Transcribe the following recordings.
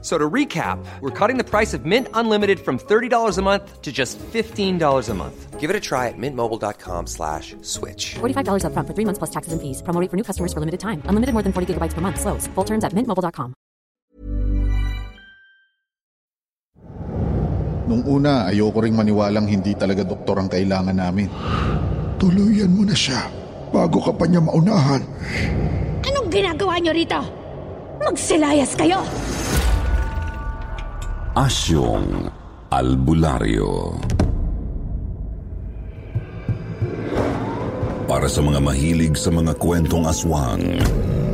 So to recap, we're cutting the price of Mint Unlimited from $30 a month to just $15 a month. Give it a try at mintmobile.com slash switch. $45 upfront for three months plus taxes and fees. Promo rate for new customers for limited time. Unlimited more than 40 gigabytes per month. Slows. Full terms at mintmobile.com. Nung una, ayoko ring maniwalang hindi talaga doktor ang kailangan namin. Tuluyan mo na siya bago ka pa niya maunahan. Anong ginagawa niyo rito? Magsilayas kayo! Asyong Albularyo Para sa mga mahilig sa mga kwentong aswang,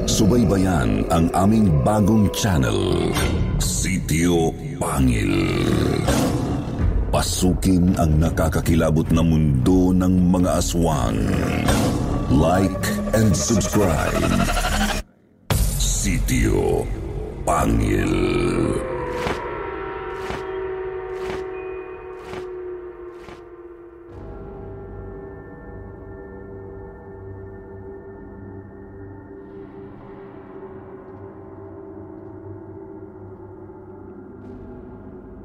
subaybayan ang aming bagong channel, Sitio Pangil. Pasukin ang nakakakilabot na mundo ng mga aswang. Like and subscribe. Sitio Pangil.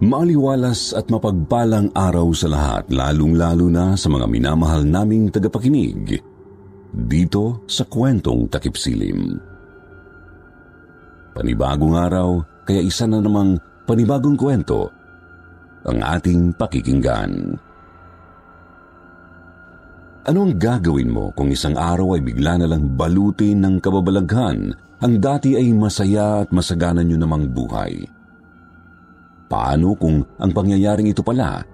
Maliwalas at mapagpalang araw sa lahat, lalong-lalo na sa mga minamahal naming tagapakinig dito sa kwentong takipsilim. Panibagong araw, kaya isa na namang panibagong kwento ang ating pakikinggan. Ano ang gagawin mo kung isang araw ay bigla na lang balutin ng kababalaghan ang dati ay masaya at masagana nyo namang buhay? Paano kung ang pangyayaring ito pala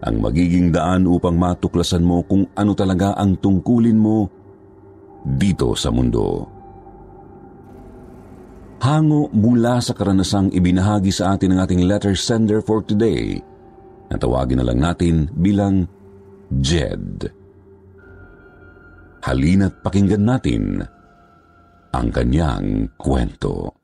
ang magiging daan upang matuklasan mo kung ano talaga ang tungkulin mo dito sa mundo? Hango mula sa karanasang ibinahagi sa atin ng ating letter sender for today na tawagin na lang natin bilang Jed. Halina't pakinggan natin ang kanyang kwento.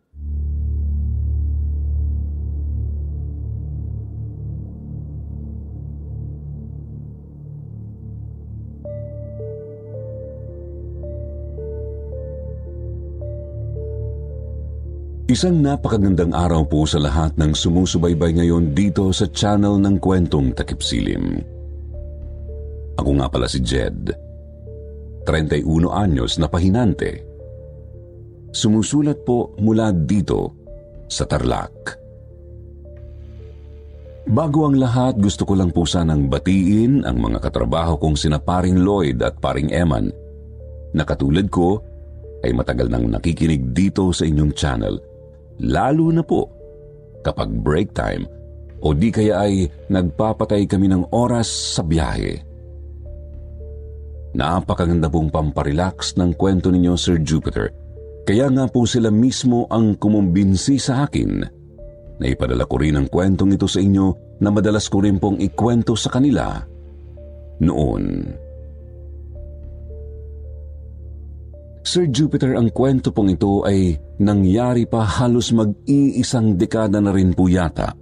Isang napakagandang araw po sa lahat ng sumusubaybay ngayon dito sa channel ng kwentong takipsilim. Ako nga pala si Jed. 31 anyos na pahinante. Sumusulat po mula dito sa Tarlac. Bago ang lahat, gusto ko lang po sanang batiin ang mga katrabaho kong sina paring Lloyd at paring Eman na katulad ko ay matagal nang nakikinig dito sa inyong channel – Lalo na po kapag break time o di kaya ay nagpapatay kami ng oras sa biyahe. Napakaganda pong pamparelax ng kwento ninyo, Sir Jupiter. Kaya nga po sila mismo ang kumumbinsi sa akin na ipadala ko rin ang kwentong ito sa inyo na madalas ko rin pong ikwento sa kanila noon. Sir Jupiter, ang kwento pong ito ay nangyari pa halos mag-iisang dekada na rin po yata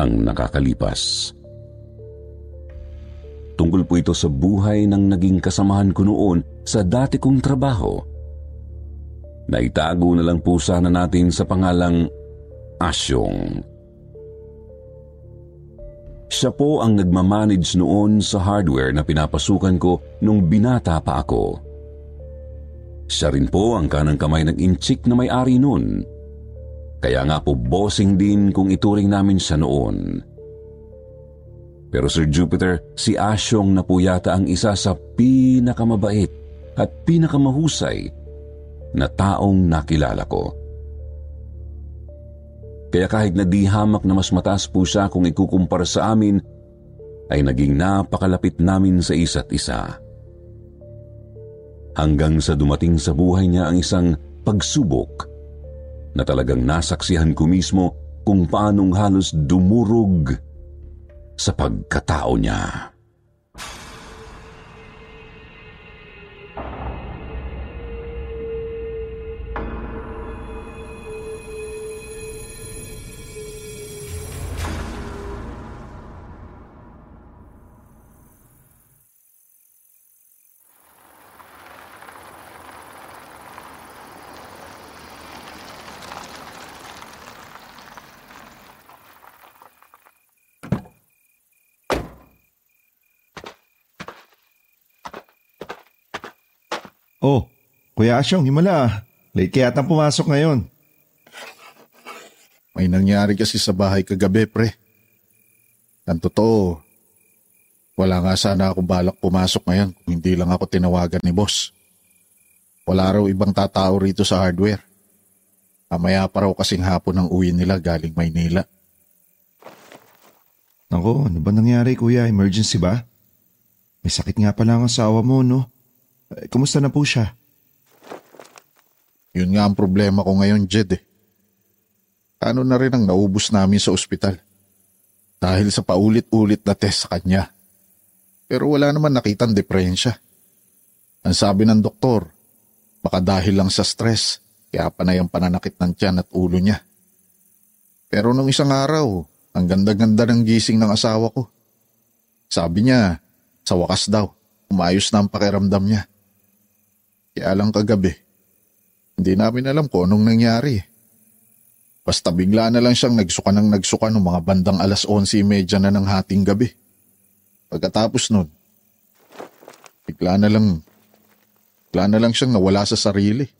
ang nakakalipas. Tungkol po ito sa buhay ng naging kasamahan ko noon sa dati kong trabaho. Naitago na lang po sana natin sa pangalang Asyong. Siya po ang nagmamanage noon sa hardware na pinapasukan ko nung binata pa ako. Siya rin po ang kanang kamay ng inchik na may-ari noon. Kaya nga po bossing din kung ituring namin siya noon. Pero Sir Jupiter, si Asyong na po yata ang isa sa pinakamabait at pinakamahusay na taong nakilala ko. Kaya kahit na di hamak na mas mataas po siya kung ikukumpara sa amin, ay naging napakalapit namin sa isa't isa hanggang sa dumating sa buhay niya ang isang pagsubok na talagang nasaksihan ko mismo kung paanong halos dumurog sa pagkatao niya. Oh, Kuya Asyong, himala. Late kaya yata pumasok ngayon. May nangyari kasi sa bahay kagabi, pre. Ang totoo, wala nga sana ako balak pumasok ngayon kung hindi lang ako tinawagan ni boss. Wala raw ibang tatao rito sa hardware. Mamaya pa raw kasing hapon ang uwi nila galing Maynila. Ako, ano ba nangyari kuya? Emergency ba? May sakit nga pala ang asawa mo, no? Eh, kumusta na po siya? Yun nga ang problema ko ngayon, Jed eh. Ano na rin ang naubos namin sa ospital. Dahil sa paulit-ulit na test sa kanya. Pero wala naman nakitang diferensya. Ang sabi ng doktor, baka dahil lang sa stress, kaya panay ang pananakit ng tiyan at ulo niya. Pero nung isang araw, ang ganda-ganda ng gising ng asawa ko. Sabi niya, sa wakas daw, umayos na ang pakiramdam niya. Kaya lang kagabi, hindi namin alam kung anong nangyari. Basta bigla na lang siyang nagsuka ng nagsuka ng mga bandang alas 11.30 na ng hating gabi. Pagkatapos nun, bigla na lang, bigla na lang siyang nawala sa sarili.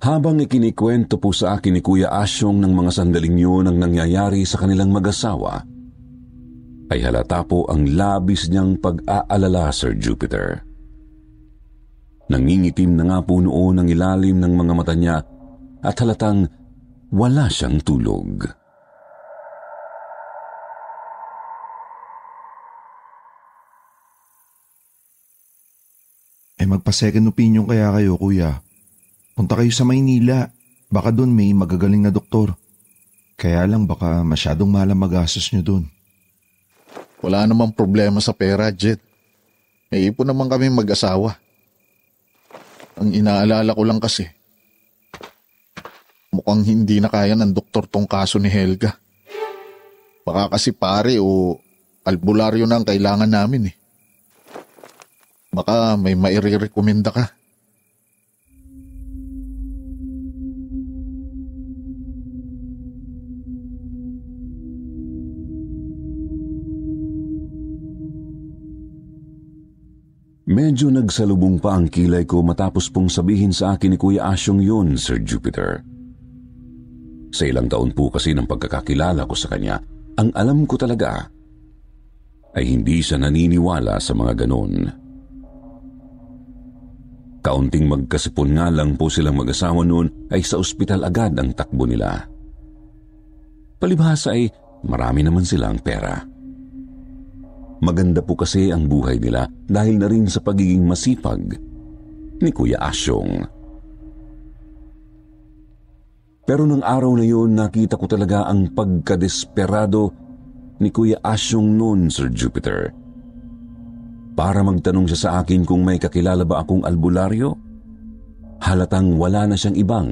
Habang ikinikwento po sa akin ni Kuya Asyong ng mga sandaling yun ang nangyayari sa kanilang mag-asawa, ay halata po ang labis niyang pag-aalala, Sir Jupiter. Nangingitim na nga po noon ang ilalim ng mga mata niya at halatang wala siyang tulog. Eh magpa-second opinion kaya kayo kuya. Punta kayo sa Maynila. Baka doon may magagaling na doktor. Kaya lang baka masyadong mahal ang nyo doon. Wala namang problema sa pera, Jet. May ipon naman kami mag-asawa. Ang inaalala ko lang kasi, mukhang hindi na kaya ng doktor tong kaso ni Helga. Baka kasi pare o albularyo na ang kailangan namin eh. Baka may mairirekomenda ka. Medyo nagsalubong pa ang kilay ko matapos pong sabihin sa akin ni Kuya Asyong yun, Sir Jupiter. Sa ilang taon po kasi ng pagkakakilala ko sa kanya, ang alam ko talaga ay hindi siya naniniwala sa mga ganon. Kaunting magkasipon nga lang po silang mag-asawa noon ay sa ospital agad ang takbo nila. Palibhasa ay marami naman silang pera. Maganda po kasi ang buhay nila dahil na rin sa pagiging masipag ni Kuya Asyong. Pero nung araw na yun, nakita ko talaga ang pagkadesperado ni Kuya Asyong noon, Sir Jupiter. Para magtanong siya sa akin kung may kakilala ba akong albularyo, halatang wala na siyang ibang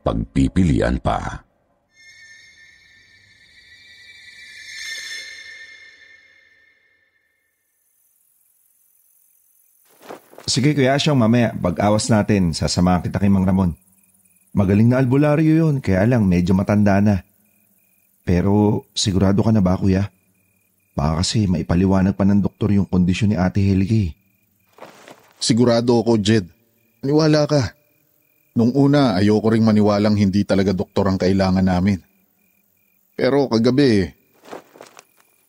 pagpipilian pa. Sige Kuya Asyong, mamaya pag-awas natin, sasamahan kita kay Mang Ramon. Magaling na albularyo yun, kaya lang medyo matanda na. Pero sigurado ka na ba kuya? Baka kasi maipaliwanag pa ng doktor yung kondisyon ni Ate Helgi. Sigurado ako, Jed. Maniwala ka. Nung una, ayoko ring maniwalang hindi talaga doktor ang kailangan namin. Pero kagabi,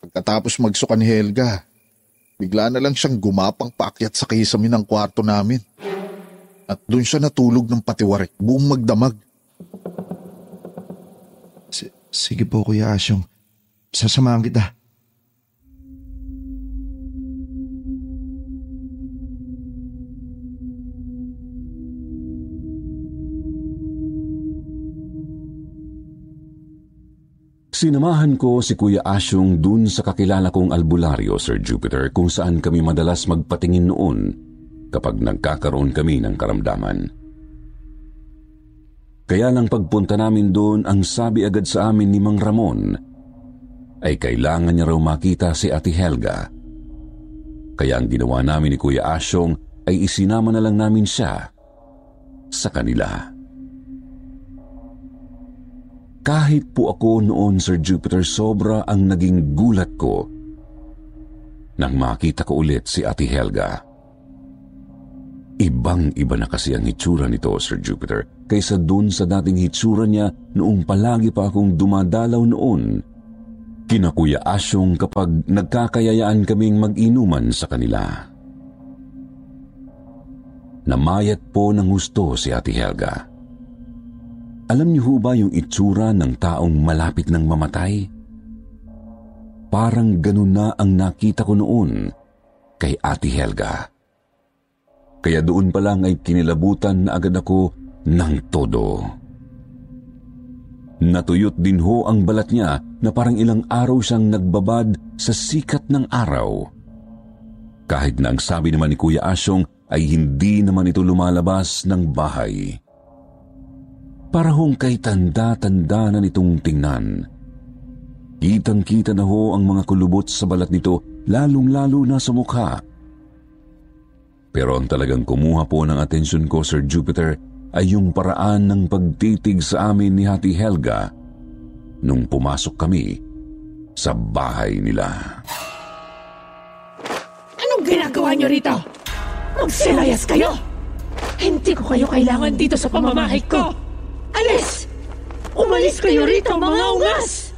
pagkatapos magsuka ni Helga, bigla na lang siyang gumapang paakyat sa kisame ng kwarto namin. At doon siya natulog ng patiwarik, buong magdamag. S- sige po Kuya Asyong, sasamahan kita. Sinamahan ko si Kuya Asyong dun sa kakilala kong albularyo, Sir Jupiter, kung saan kami madalas magpatingin noon kapag nagkakaroon kami ng karamdaman. Kaya lang pagpunta namin doon, ang sabi agad sa amin ni Mang Ramon ay kailangan niya raw makita si Ate Helga. Kaya ang ginawa namin ni Kuya Asyong ay isinama na lang namin siya sa kanila. Kahit po ako noon, Sir Jupiter, sobra ang naging gulat ko nang makita ko ulit si Ate Helga. Ibang-iba na kasi ang hitsura nito, Sir Jupiter, kaysa dun sa dating hitsura niya noong palagi pa akong dumadalaw noon. Kina Kuya Asyong kapag nagkakayayaan kaming mag-inuman sa kanila. Namayat po ng gusto si Ate Helga. Alam niyo ba yung itsura ng taong malapit ng mamatay? Parang ganun na ang nakita ko noon kay Ate Helga. Kaya doon pa lang ay kinilabutan na agad ako ng todo. Natuyot din ho ang balat niya na parang ilang araw siyang nagbabad sa sikat ng araw. Kahit na ang sabi naman ni Kuya Asyong ay hindi naman ito lumalabas ng bahay. Para hong kay tanda-tanda na nitong tingnan. Kitang-kita na ho ang mga kulubot sa balat nito, lalong-lalo na sa mukha. Pero ang talagang kumuha po ng atensyon ko, Sir Jupiter, ay yung paraan ng pagtitig sa amin ni Hati Helga nung pumasok kami sa bahay nila. Anong ginagawa niyo rito? Magsilayas kayo! Hindi ko kayo kailangan dito sa pamamahay ko! Alis! Umalis kayo rito, mga ungas!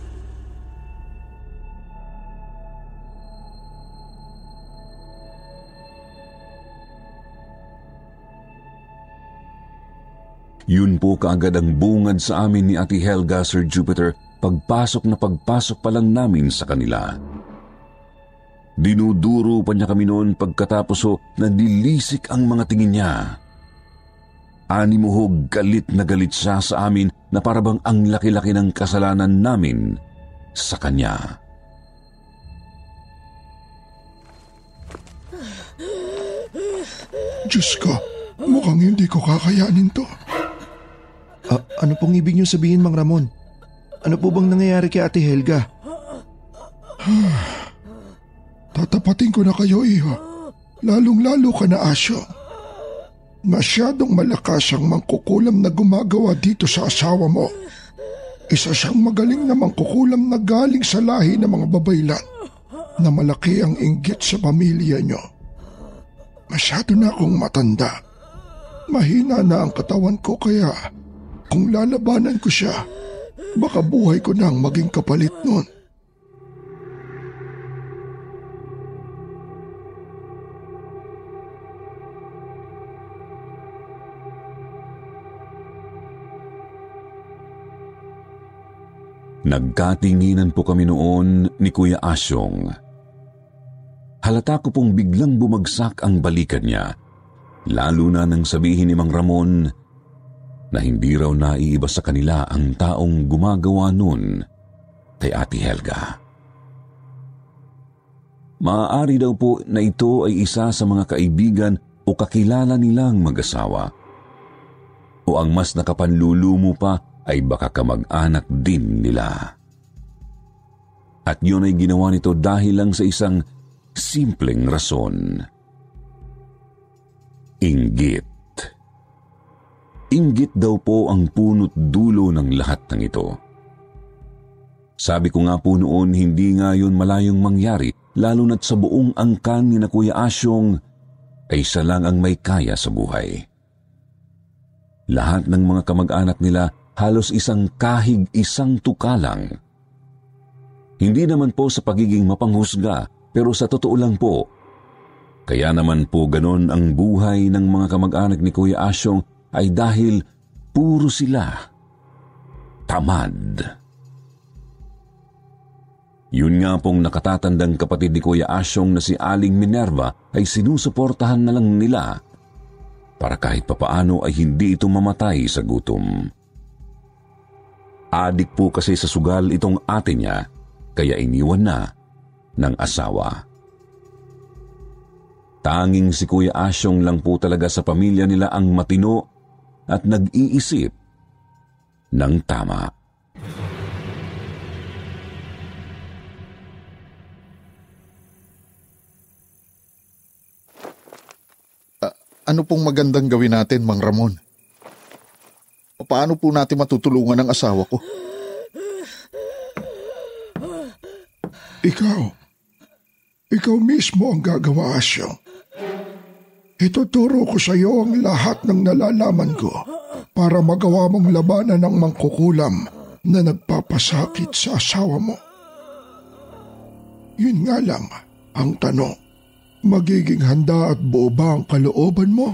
Yun po kaagad ang bungad sa amin ni Ate Helga, Sir Jupiter, pagpasok na pagpasok pa lang namin sa kanila. Dinuduro pa niya kami noon pagkatapos ho na nilisik ang mga tingin niya. Animo ho galit na galit siya sa amin na parabang ang laki-laki ng kasalanan namin sa kanya. Diyos ko, mukhang hindi ko kakayanin to. Ah, ano pong ibig niyo sabihin, Mang Ramon? Ano po bang nangyayari kay Ate Helga? Tatapatin ko na kayo, iho. Lalong-lalo ka na, Asyo. Masyadong malakas ang mangkukulam na gumagawa dito sa asawa mo. Isa siyang magaling na mangkukulam na galing sa lahi ng mga babaylan na malaki ang inggit sa pamilya niyo. Masyado na akong matanda. Mahina na ang katawan ko kaya kung lalabanan ko siya, baka buhay ko nang maging kapalit nun. Nagkatinginan po kami noon ni Kuya Asyong. Halata ko pong biglang bumagsak ang balikan niya, lalo na nang sabihin ni Mang Ramon na hindi raw naiiba sa kanila ang taong gumagawa nun kay Ate Helga. Maaari daw po na ito ay isa sa mga kaibigan o kakilala nilang mag-asawa. O ang mas nakapanlulumo pa ay baka kamag-anak din nila. At yun ay ginawa nito dahil lang sa isang simpleng rason. Inggit. Inggit daw po ang punot dulo ng lahat ng ito. Sabi ko nga po noon, hindi nga yun malayong mangyari, lalo na't sa buong angkan ni na Kuya Asyong ay isa lang ang may kaya sa buhay. Lahat ng mga kamag-anak nila halos isang kahig isang tukalang. Hindi naman po sa pagiging mapanghusga, pero sa totoo lang po. Kaya naman po ganon ang buhay ng mga kamag-anak ni Kuya Asyong ay dahil puro sila tamad. Yun nga pong nakatatandang kapatid ni Kuya Asyong na si Aling Minerva ay sinusuportahan na lang nila para kahit papaano ay hindi ito mamatay sa gutom. Adik po kasi sa sugal itong ate niya kaya iniwan na ng asawa. Tanging si Kuya Asyong lang po talaga sa pamilya nila ang matino at nag-iisip ng tama. Ah, ano pong magandang gawin natin, Mang Ramon? Paano po natin matutulungan ang asawa ko? Ikaw, ikaw mismo ang gagawa, Asyong. Ituturo ko sa iyo ang lahat ng nalalaman ko para magawa mong labanan ng mangkukulam na nagpapasakit sa asawa mo. Yun nga lang ang tanong, magiging handa at buo ba ang kalooban mo?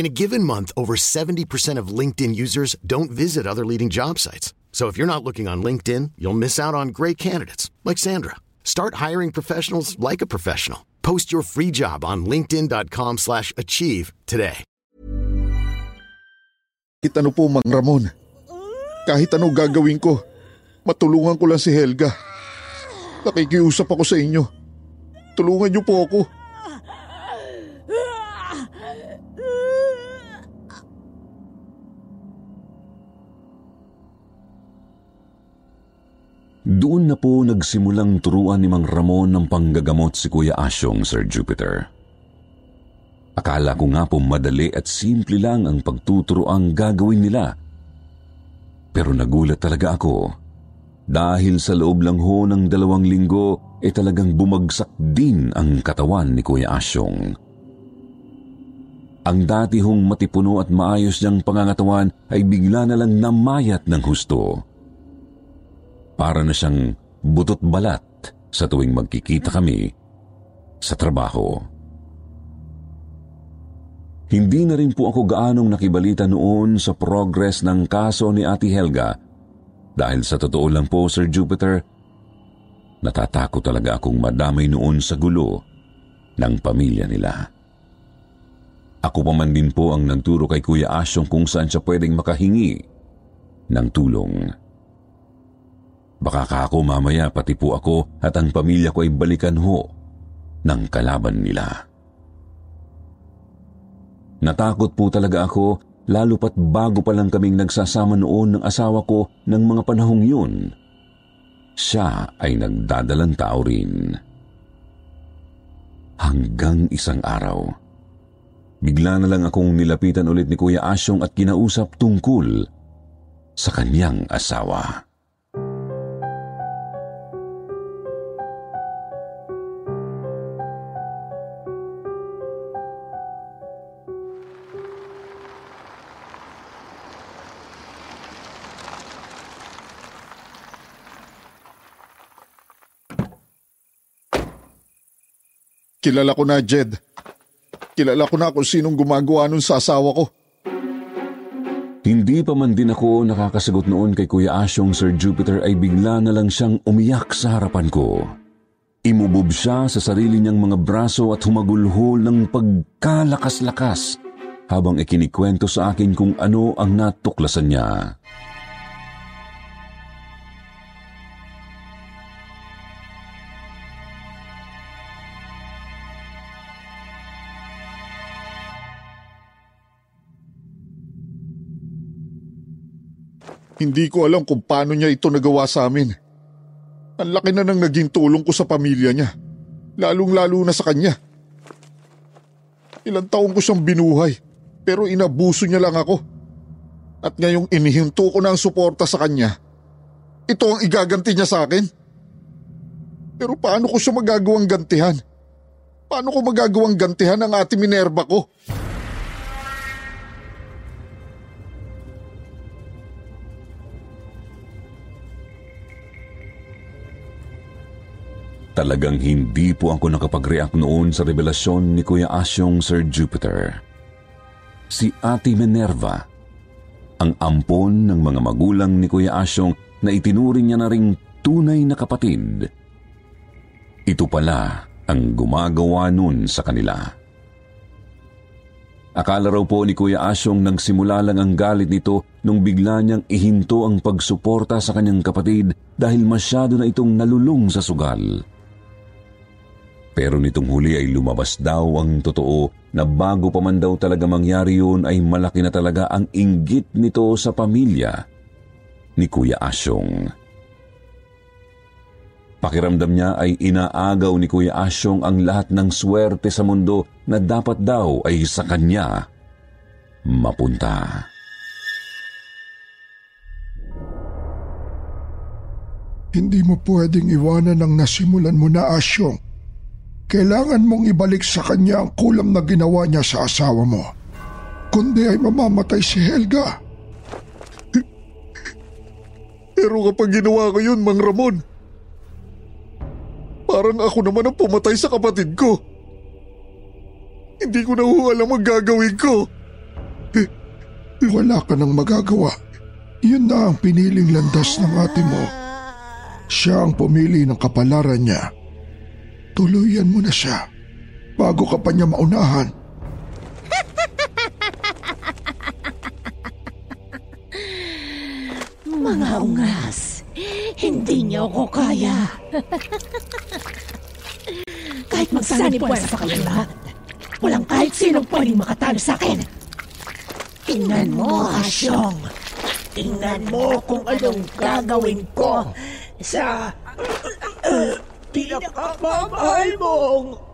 In a given month, over 70% of LinkedIn users don't visit other leading job sites. So if you're not looking on LinkedIn, you'll miss out on great candidates like Sandra. Start hiring professionals like a professional. Post your free job on linkedin.com/achieve slash achieve today. Kahit ano po, Mang Ramon. Kahit ano gagawin ko, matulungan ko lang si Helga. Nakikiusap ako sa inyo. Tulungan niyo po ako. Ah! Ah! Ah! Doon na po nagsimulang turuan ni Mang Ramon ng panggagamot si Kuya Asyong, Sir Jupiter. Akala ko nga po madali at simple lang ang pagtuturo ang gagawin nila. Pero nagulat talaga ako dahil sa loob lang ho ng dalawang linggo ay eh talagang bumagsak din ang katawan ni Kuya Asyong. Ang dati hong matipuno at maayos niyang pangangatawan ay bigla na lang namayat ng husto. Para na siyang butot balat sa tuwing magkikita kami sa trabaho. Hindi na rin po ako gaanong nakibalita noon sa progress ng kaso ni Ate Helga dahil sa totoo lang po, Sir Jupiter, natatakot talaga akong madamay noon sa gulo ng pamilya nila. Ako pa man din po ang nagturo kay Kuya Asyong kung saan siya pwedeng makahingi ng tulong. Baka ka ako mamaya pati po ako at ang pamilya ko ay balikan ho ng kalaban nila. Natakot po talaga ako lalo pat bago pa lang kaming nagsasama noon ng asawa ko ng mga panahong yun. Siya ay nagdadalang tao rin. Hanggang isang araw, bigla na lang akong nilapitan ulit ni Kuya Asyong at kinausap tungkol sa kanyang asawa. Kilala ko na, Jed. Kilala ko na kung sinong gumagawa nun sa asawa ko. Hindi pa man din ako nakakasagot noon kay Kuya Asyong Sir Jupiter ay bigla na lang siyang umiyak sa harapan ko. Imubob siya sa sarili niyang mga braso at humagulhol ng pagkalakas-lakas habang ikinikwento sa akin kung ano ang natuklasan niya. Hindi ko alam kung paano niya ito nagawa sa amin. Ang laki na nang naging tulong ko sa pamilya niya. Lalong-lalo na sa kanya. Ilang taon ko siyang binuhay, pero inabuso niya lang ako. At ngayong inihinto ko na ang suporta sa kanya, ito ang igaganti niya sa akin. Pero paano ko siya magagawang gantihan? Paano ko magagawang gantihan ang ate Minerva ko? Talagang hindi po ako nakapag-react noon sa revelasyon ni Kuya Asyong Sir Jupiter. si Ate Minerva, ang ampon ng mga magulang ni Kuya Asyong na itinuring niya na ring tunay na kapatid. Ito pala ang gumagawa nun sa kanila. Akala raw po ni Kuya Asyong nagsimula lang ang galit nito nung bigla niyang ihinto ang pagsuporta sa kanyang kapatid dahil masyado na itong nalulung sa sugal. Pero nitong huli ay lumabas daw ang totoo na bago pa man daw talaga mangyari yun ay malaki na talaga ang inggit nito sa pamilya ni Kuya Asyong. Pakiramdam niya ay inaagaw ni Kuya Asyong ang lahat ng swerte sa mundo na dapat daw ay sa kanya mapunta. Hindi mo pwedeng iwanan ang nasimulan mo na Asyong. Kailangan mong ibalik sa kanya ang kulam na ginawa niya sa asawa mo. Kundi ay mamamatay si Helga. Pero kapag ginawa ko yun, Mang Ramon, parang ako naman ang pumatay sa kapatid ko. Hindi ko na ho alam ang gagawin ko. Wala ka nang magagawa. Yun na ang piniling landas ng ate mo. Siya ang pumili ng kapalaran niya. Tuluyan mo na siya bago ka pa niya maunahan. Mga ungas, hindi niyo ako kaya. kahit magsanib buwan sa lahat, walang kahit sinong pwedeng makatalo sa akin. Tingnan mo, Asyong. Tingnan mo kung anong gagawin ko sa uh, pinakamamahal mong!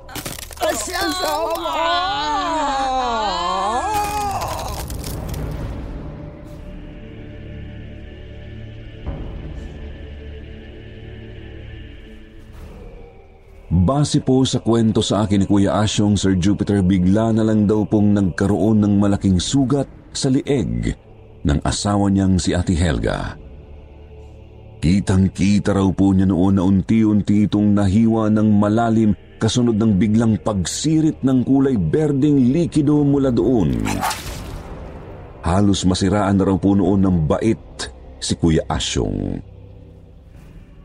Base po sa kwento sa akin ni Kuya Asyong, Sir Jupiter, bigla na lang daw pong nagkaroon ng malaking sugat sa lieg ng asawa niyang si Ate Helga. Kitang-kita raw po niya noon na unti-unti itong nahiwa ng malalim kasunod ng biglang pagsirit ng kulay berdeng likido mula doon. Halos masiraan na raw po noon ng bait si Kuya Asyong.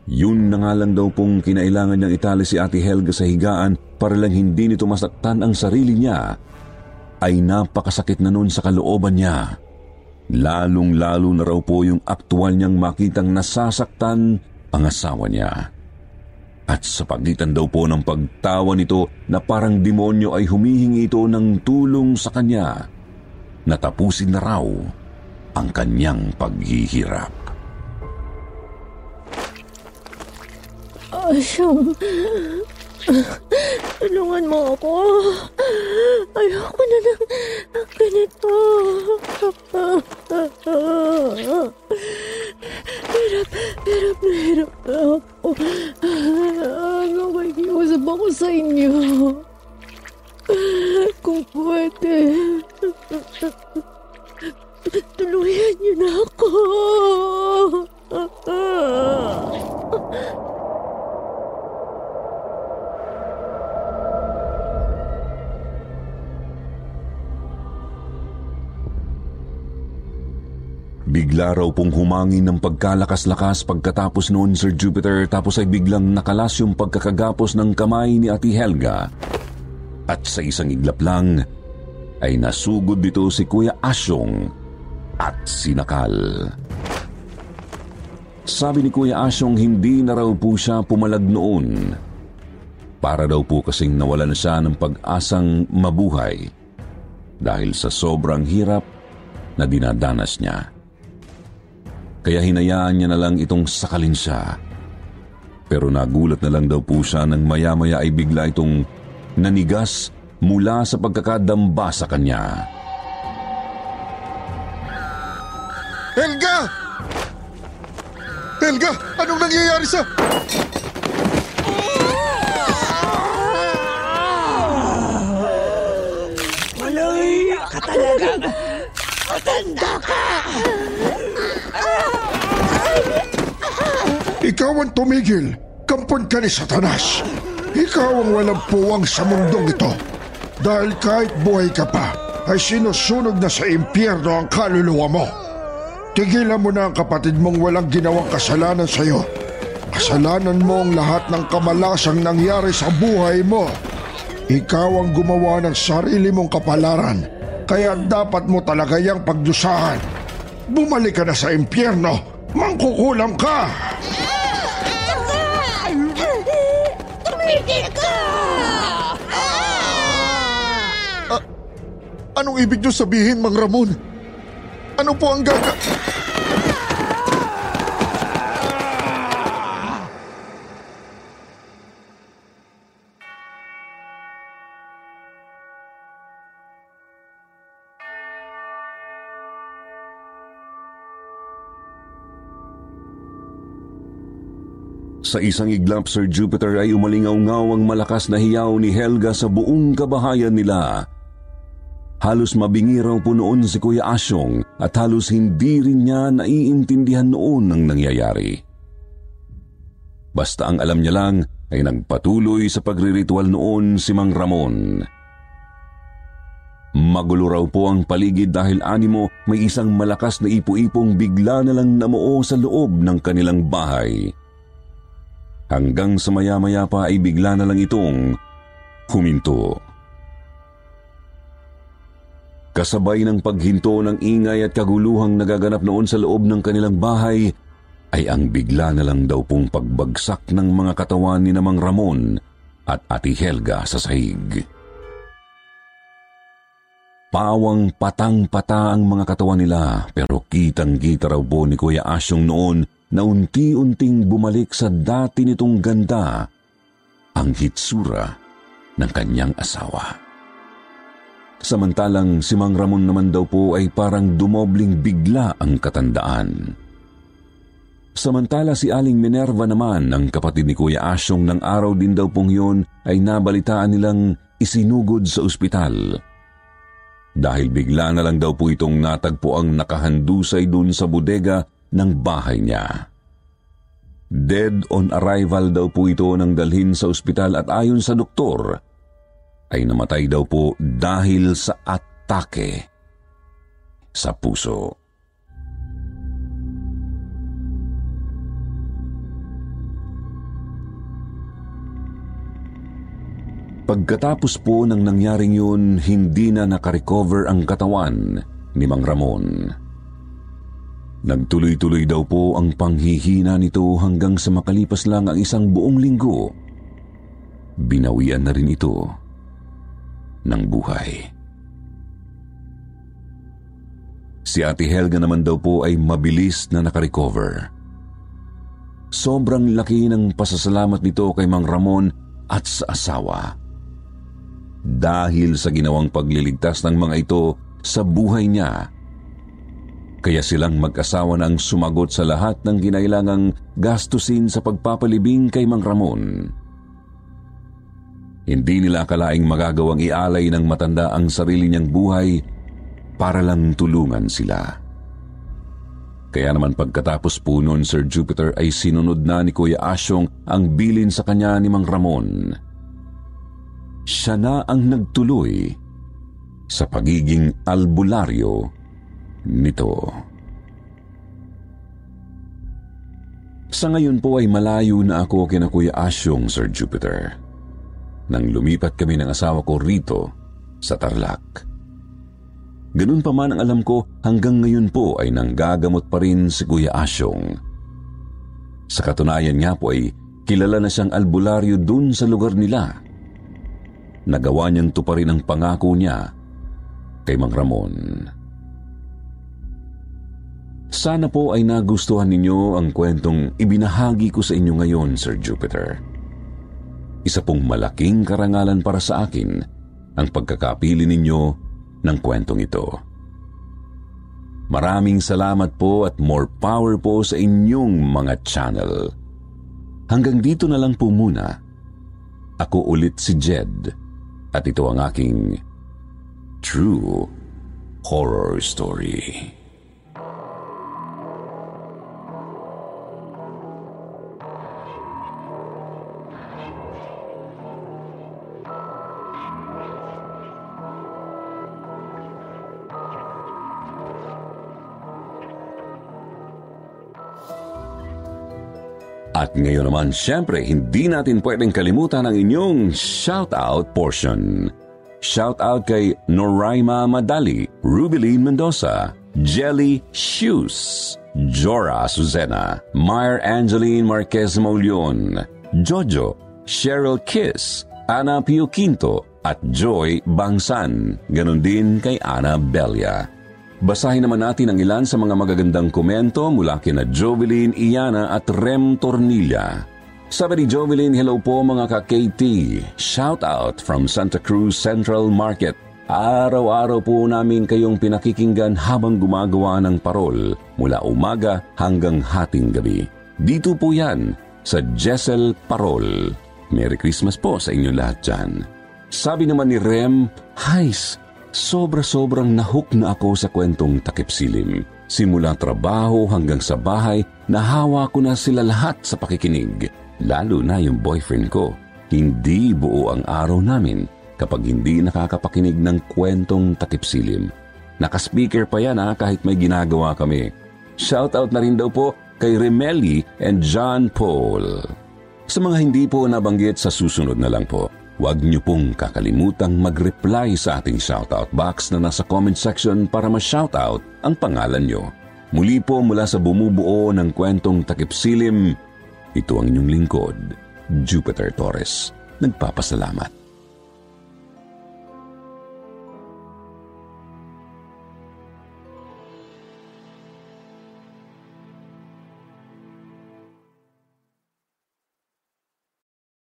Yun na nga lang daw pong kinailangan niyang itali si Ate Helga sa higaan para lang hindi nito masaktan ang sarili niya ay napakasakit na noon sa kalooban niya. Lalong-lalo na raw po yung aktual niyang makitang nasasaktan ang asawa niya. At sa pagitan daw po ng pagtawa nito na parang demonyo ay humihingi ito ng tulong sa kanya. Natapusin na raw ang kanyang paghihirap. Asyong, tulungan mo ako. Ayoko na ng ganito. Hirap, hirap na hirap na ako. Ano makikiusap ako sa inyo? Kung pwede. Tuluyan niyo na ako. Bigla raw pong humangin ng pagkalakas-lakas pagkatapos noon Sir Jupiter tapos ay biglang nakalas yung pagkakagapos ng kamay ni Ate Helga. At sa isang iglap lang ay nasugod dito si Kuya Asyong at sinakal. Sabi ni Kuya Asyong hindi na raw po siya pumalag noon. Para daw po kasing nawalan siya ng pag-asang mabuhay dahil sa sobrang hirap na dinadanas niya. Kaya hinayaan niya na lang itong sakalin siya. Pero nagulat na lang daw po siya nang maya-maya ay bigla itong nanigas mula sa pagkakadamba sa kanya. Helga! Helga! Anong nangyayari sa... Malay ka talagang matanda ka! Ikaw ang tumigil. Kampon ka ni Satanas. Ikaw ang walang puwang sa mundong ito. Dahil kahit buhay ka pa, ay sinusunog na sa impyerno ang kaluluwa mo. Tigilan mo na ang kapatid mong walang ginawang kasalanan sa iyo. Kasalanan mo ang lahat ng kamalasang nangyari sa buhay mo. Ikaw ang gumawa ng sarili mong kapalaran, kaya dapat mo talaga yung pagdusahan. Bumalik ka na sa impyerno, mangkukulam ka! Anong ibig niyo sabihin, Mang Ramon? Ano po ang gaga... Sa isang iglap, Sir Jupiter ay umalingaw-ngaw ang malakas na hiyaw ni Helga sa buong kabahayan nila. Halos mabingi raw po noon si Kuya Asyong at halos hindi rin niya naiintindihan noon ang nangyayari. Basta ang alam niya lang ay nagpatuloy sa pagriritual noon si Mang Ramon. Magulo raw po ang paligid dahil animo may isang malakas na ipo-ipong bigla na lang namuo sa loob ng kanilang bahay. Hanggang sa maya-maya pa ay bigla na lang itong huminto. Kasabay ng paghinto ng ingay at kaguluhang nagaganap noon sa loob ng kanilang bahay, ay ang bigla na lang daw pong pagbagsak ng mga katawan ni Namang Ramon at Ati Helga sa sahig. Pawang patang-pata ang mga katawan nila pero kitang-kita raw po ni Kuya Asyong noon na unti-unting bumalik sa dati nitong ganda ang hitsura ng kanyang asawa. Samantalang si Mang Ramon naman daw po ay parang dumobling bigla ang katandaan. Samantala si Aling Minerva naman, ang kapatid ni Kuya Asyong ng araw din daw pong yun ay nabalitaan nilang isinugod sa ospital. Dahil bigla na lang daw po itong natagpo ang nakahandusay dun sa bodega ng bahay niya. Dead on arrival daw po ito nang dalhin sa ospital at ayon sa doktor, ay namatay daw po dahil sa atake sa puso. Pagkatapos po ng nangyaring yun, hindi na nakarecover ang katawan ni Mang Ramon. Nagtuloy-tuloy daw po ang panghihina nito hanggang sa makalipas lang ang isang buong linggo. Binawian na rin ito ng buhay. Si Ate Helga naman daw po ay mabilis na nakarecover. Sobrang laki ng pasasalamat nito kay Mang Ramon at sa asawa. Dahil sa ginawang pagliligtas ng mga ito sa buhay niya, kaya silang mag-asawa na sumagot sa lahat ng ginailangang gastusin sa pagpapalibing kay Mang Ramon. Hindi nila akalaing magagawang ialay ng matanda ang sarili niyang buhay para lang tulungan sila. Kaya naman pagkatapos po noon, Sir Jupiter ay sinunod na ni Kuya Asyong ang bilin sa kanya ni Mang Ramon. Siya na ang nagtuloy sa pagiging albularyo nito. Sa ngayon po ay malayo na ako kina Kuya Asyong, Sir Jupiter. Nang lumipat kami ng asawa ko rito sa Tarlac. Ganun pa man ang alam ko, hanggang ngayon po ay nanggagamot pa rin si Kuya Asyong. Sa katunayan nga po ay kilala na siyang albularyo dun sa lugar nila. Nagawa niyang tuparin ang pangako niya kay Mang Ramon. Sana po ay nagustuhan ninyo ang kwentong ibinahagi ko sa inyo ngayon, Sir Jupiter. Isa pong malaking karangalan para sa akin ang pagkakapili ninyo ng kwentong ito. Maraming salamat po at more power po sa inyong mga channel. Hanggang dito na lang po muna. Ako ulit si Jed at ito ang aking true horror story. At ngayon naman, syempre, hindi natin pwedeng kalimutan ang inyong shoutout portion. Shoutout kay Noraima Madali, Rubilin Mendoza, Jelly Shoes, Jora Suzena, Meyer Angeline Marquez Maulion, Jojo, Cheryl Kiss, Ana Pio Quinto, at Joy Bangsan. Ganon din kay Ana Belia. Basahin naman natin ang ilan sa mga magagandang komento mula kina Jovelyn Iana at Rem Tornilla. Sabi ni Jovelyn, hello po mga ka-KT. Shout out from Santa Cruz Central Market. Araw-araw po namin kayong pinakikinggan habang gumagawa ng parol mula umaga hanggang hating gabi. Dito po yan sa Jessel Parol. Merry Christmas po sa inyo lahat dyan. Sabi naman ni Rem, Hais, sobra-sobrang nahook na ako sa kwentong takip silim. Simula trabaho hanggang sa bahay, nahawa ko na sila lahat sa pakikinig. Lalo na yung boyfriend ko. Hindi buo ang araw namin kapag hindi nakakapakinig ng kwentong takip silim. Nakaspeaker pa yan ha kahit may ginagawa kami. Shoutout na rin daw po kay Remeli and John Paul. Sa mga hindi po nabanggit sa susunod na lang po, Huwag niyo pong kakalimutang mag-reply sa ating shoutout box na nasa comment section para ma-shoutout ang pangalan niyo. Muli po mula sa bumubuo ng kwentong takip silim, ito ang inyong lingkod, Jupiter Torres. Nagpapasalamat.